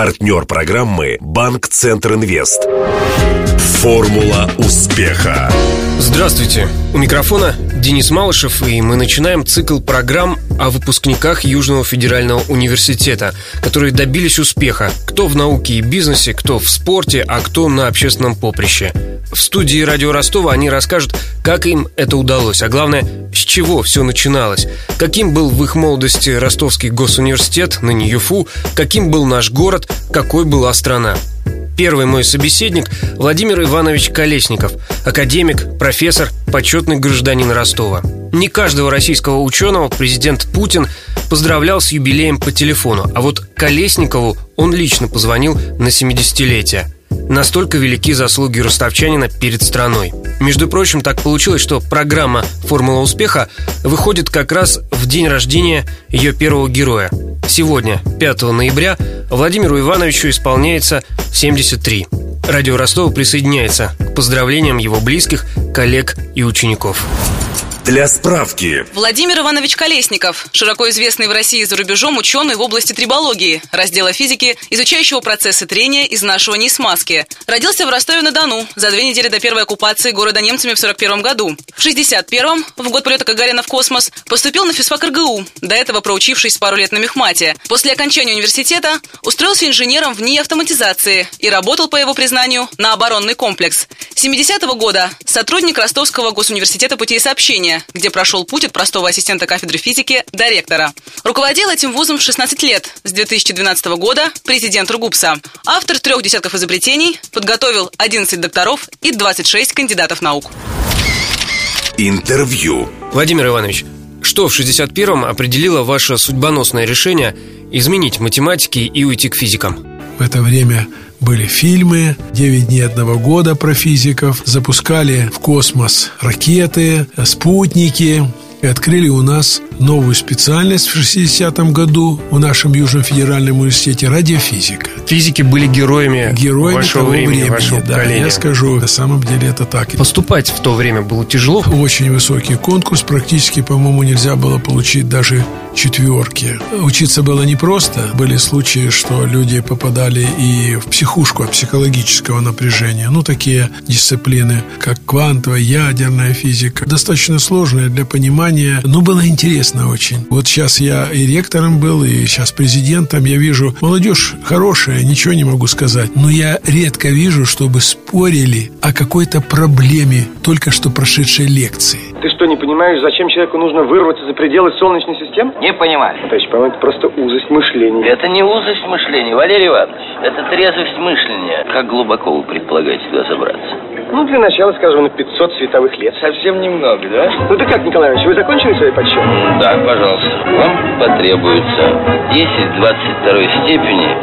Партнер программы «Банк Центр Инвест». Формула успеха. Здравствуйте. У микрофона Денис Малышев, и мы начинаем цикл программ о выпускниках Южного федерального университета, которые добились успеха, кто в науке и бизнесе, кто в спорте, а кто на общественном поприще. В студии радио Ростова они расскажут, как им это удалось, а главное, с чего все начиналось, каким был в их молодости Ростовский госуниверситет, ныне ЮФУ, каким был наш город, какой была страна. Первый мой собеседник – Владимир Иванович Колесников, академик, профессор, почетный гражданин Ростова. Не каждого российского ученого президент Путин поздравлял с юбилеем по телефону, а вот Колесникову он лично позвонил на 70-летие. Настолько велики заслуги ростовчанина перед страной. Между прочим, так получилось, что программа «Формула успеха» выходит как раз в день рождения ее первого героя. Сегодня, 5 ноября, Владимиру Ивановичу исполняется 73. Радио Ростова присоединяется к поздравлениям его близких, коллег и учеников. Для справки. Владимир Иванович Колесников, широко известный в России и за рубежом ученый в области трибологии, раздела физики, изучающего процессы трения из нашего смазки. Родился в Ростове-на-Дону за две недели до первой оккупации города немцами в 41 году. В 61-м, в год полета Гагарина в космос, поступил на физфак РГУ, до этого проучившись пару лет на мехмате. После окончания университета устроился инженером в НИИ автоматизации и работал, по его признанию, на оборонный комплекс. 70-го года сотрудник Ростовского госуниверситета путей сообщения, где прошел путь от простого ассистента кафедры физики до ректора. Руководил этим вузом в 16 лет, с 2012 года президент РУГУПСа. Автор трех десятков изобретений, подготовил 11 докторов и 26 кандидатов наук. Интервью. Владимир Иванович, что в 61-м определило ваше судьбоносное решение изменить математики и уйти к физикам? В это время были фильмы «Девять дней одного года» про физиков, запускали в космос ракеты, спутники, и открыли у нас новую специальность в 60-м году в нашем Южном федеральном университете радиофизика. Физики были героями, героями вашего того времени, времени. вашего да, поколения. я скажу, на самом деле это так. Поступать в то время было тяжело. Очень высокий конкурс, практически, по-моему, нельзя было получить даже четверки. Учиться было непросто. Были случаи, что люди попадали и в психушку от психологического напряжения. Ну, такие дисциплины, как квантовая, ядерная физика. Достаточно сложные для понимания, но было интересно очень. Вот сейчас я и ректором был, и сейчас президентом. Я вижу, молодежь хорошая, ничего не могу сказать. Но я редко вижу, чтобы спорили о какой-то проблеме только что прошедшей лекции. Ты что, не понимаешь, зачем человеку нужно вырваться за пределы Солнечной системы? Не понимаю. Товарищ, по-моему, это просто узость мышления. Это не узость мышления, Валерий Иванович. Это трезвость мышления. Как глубоко вы предполагаете туда забраться? Ну, для начала, скажем, на 500 световых лет. Совсем немного, да? Ну ты как, Николай Иванович, вы закончили свои подсчеты? Да, пожалуйста. Вам потребуется 10 22 степени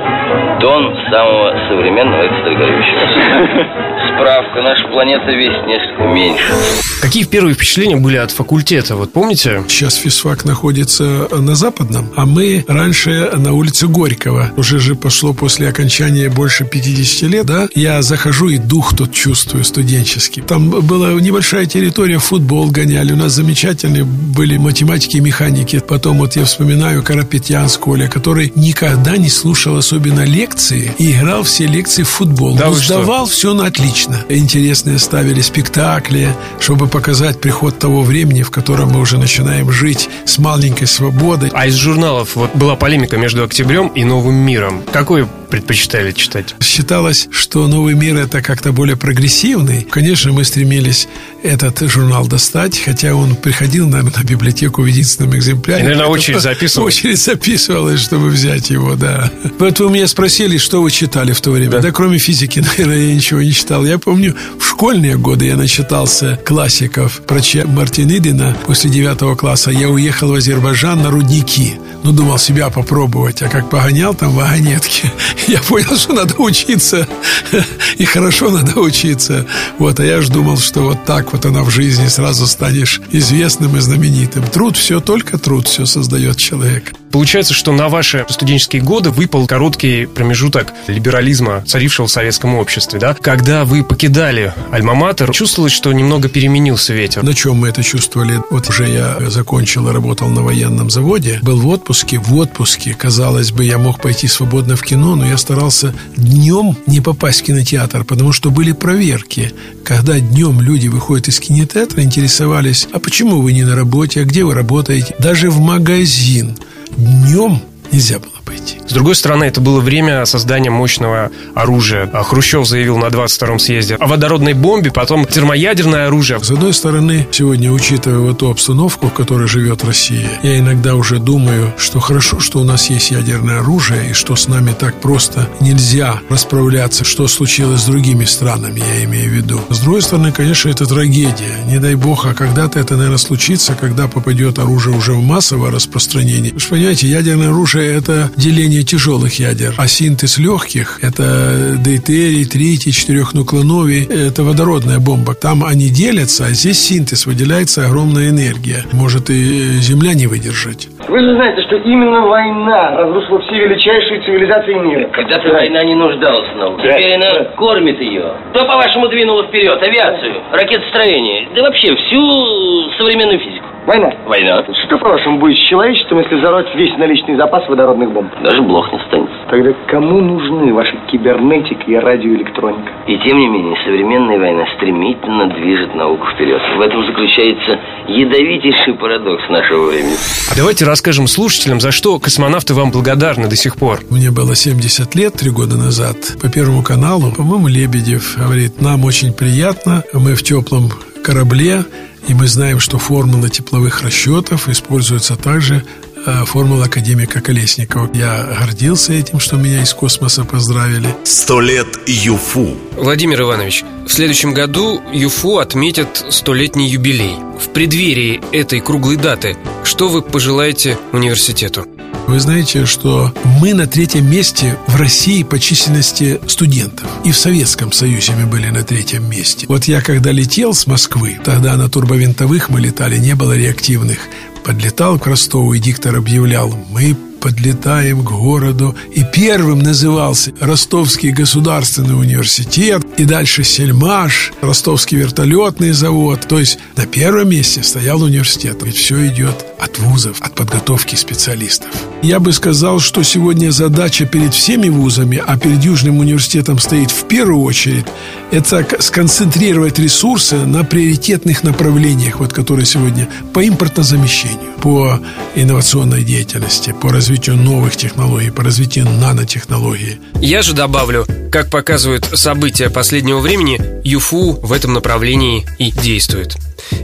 тонн самого современного экстрагорючего. Справка, наша планета весит несколько меньше. Какие первые впечатления были от факультета? Вот помните? Сейчас физфак находится на Западном, а мы раньше на улице Горького. Уже же пошло после окончания больше 50 лет, да? Я захожу и дух тут чувствую студенческий. Там была небольшая территория, футбол гоняли. У нас замечательные были математики и механики. Потом вот я вспоминаю Карапетян с Коля, который никогда не слушал особенно лекции и играл все лекции в футбол. Да что? сдавал все на отлично. Интересные ставили спектакли, чтобы показать приход того времени, в котором мы уже начинаем жить с маленькой свободой. А из журналов вот была полемика между «Октябрем» и «Новым миром». Какой предпочитали читать? Считалось, что «Новый мир» — это как-то более прогрессивный. Конечно, мы стремились этот журнал достать, хотя он приходил, наверное, на библиотеку в единственном экземпляре. И, наверное, Поэтому очередь записывалась. Очередь записывалась, чтобы взять его, да. Вы меня спросили, что вы читали в то время. Да, кроме физики, наверное, я ничего не читал. Я помню, в школьные годы я начитался классиков про Че Мартинидина. После девятого класса я уехал в Азербайджан на рудники. Ну, думал себя попробовать. А как погонял там вагонетки, я понял, что надо учиться. И хорошо надо учиться. Вот, а я же думал, что вот так вот она в жизни сразу станешь известным и знаменитым. Труд все, только труд все создает человек. Получается, что на ваши студенческие годы выпал короткий промежуток либерализма, царившего в советском обществе, да? Когда вы покидали Альма-Матер, чувствовалось, что немного переменился ветер. На чем мы это чувствовали? Вот уже я закончил и работал на военном заводе, был в отпуске. В отпуске, казалось бы, я мог пойти свободно в кино, но я старался днем не попасть в кинотеатр, потому что были проверки. Когда днем люди выходят из кинотеатра, интересовались, а почему вы не на работе, а где вы работаете? Даже в магазин днем нельзя было пойти. С другой стороны, это было время создания мощного оружия. А Хрущев заявил на 22-м съезде о водородной бомбе, потом термоядерное оружие. С одной стороны, сегодня, учитывая вот ту обстановку, в которой живет Россия, я иногда уже думаю, что хорошо, что у нас есть ядерное оружие, и что с нами так просто нельзя расправляться, что случилось с другими странами, я имею в виду. С другой стороны, конечно, это трагедия. Не дай бог, а когда-то это, наверное, случится, когда попадет оружие уже в массовое распространение. Вы же понимаете, ядерное оружие – это деление тяжелых ядер, а синтез легких – это дейтерий, тритий, четырехнуклоновий – это водородная бомба. Там они делятся, а здесь синтез, выделяется огромная энергия. Может и Земля не выдержать. Вы же знаете, что именно война разрушила все величайшие цивилизации мира. Когда-то война не нуждалась в науке. Теперь она кормит ее. Кто, по-вашему, двинула вперед? Авиацию, ракетостроение, да вообще всю современную физику. Война. Война. Что, по-вашему, будет с человечеством, если взорвать весь наличный запас водородных бомб? Даже блох не останется. Тогда кому нужны ваши кибернетика и радиоэлектроника? И тем не менее, современная война стремительно движет науку вперед. В этом заключается ядовитейший парадокс нашего времени. А давайте расскажем слушателям, за что космонавты вам благодарны до сих пор. Мне было 70 лет три года назад. По Первому каналу, по-моему, Лебедев говорит, нам очень приятно, мы в теплом корабле, и мы знаем, что формула тепловых расчетов используется также э, формула академика Колесникова. Я гордился этим, что меня из космоса поздравили. Сто лет ЮФУ. Владимир Иванович, в следующем году ЮФУ отметит столетний юбилей. В преддверии этой круглой даты, что вы пожелаете университету? Вы знаете, что мы на третьем месте в России по численности студентов. И в Советском Союзе мы были на третьем месте. Вот я когда летел с Москвы, тогда на турбовинтовых мы летали, не было реактивных. Подлетал к Ростову, и диктор объявлял, мы подлетаем к городу. И первым назывался Ростовский государственный университет, и дальше Сельмаш, Ростовский вертолетный завод. То есть на первом месте стоял университет. Ведь все идет от вузов, от подготовки специалистов. Я бы сказал, что сегодня задача перед всеми вузами, а перед Южным университетом стоит в первую очередь, это сконцентрировать ресурсы на приоритетных направлениях, вот которые сегодня по импортозамещению, по инновационной деятельности, по развитию новых технологий, по развитию нанотехнологий. Я же добавлю, как показывают события последнего времени, ЮФУ в этом направлении и действует.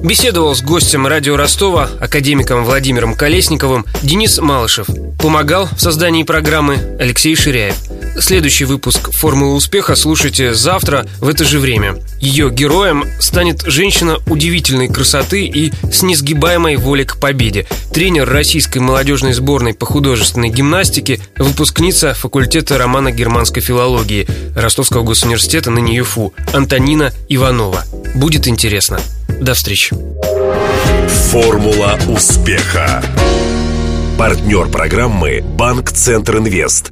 Беседовал с гостем радио Ростова, академиком Владимиром Колесниковым, Денис Малышев. Помогал в создании программы Алексей Ширяев. Следующий выпуск «Формулы успеха» слушайте завтра в это же время. Ее героем станет женщина удивительной красоты и с несгибаемой волей к победе. Тренер российской молодежной сборной по художественной гимнастике, выпускница факультета романо-германской филологии Ростовского госуниверситета, ныне ЮФУ, Антонина Иванова. Будет интересно. До встречи. Формула успеха. Партнер программы «Банк Центр Инвест».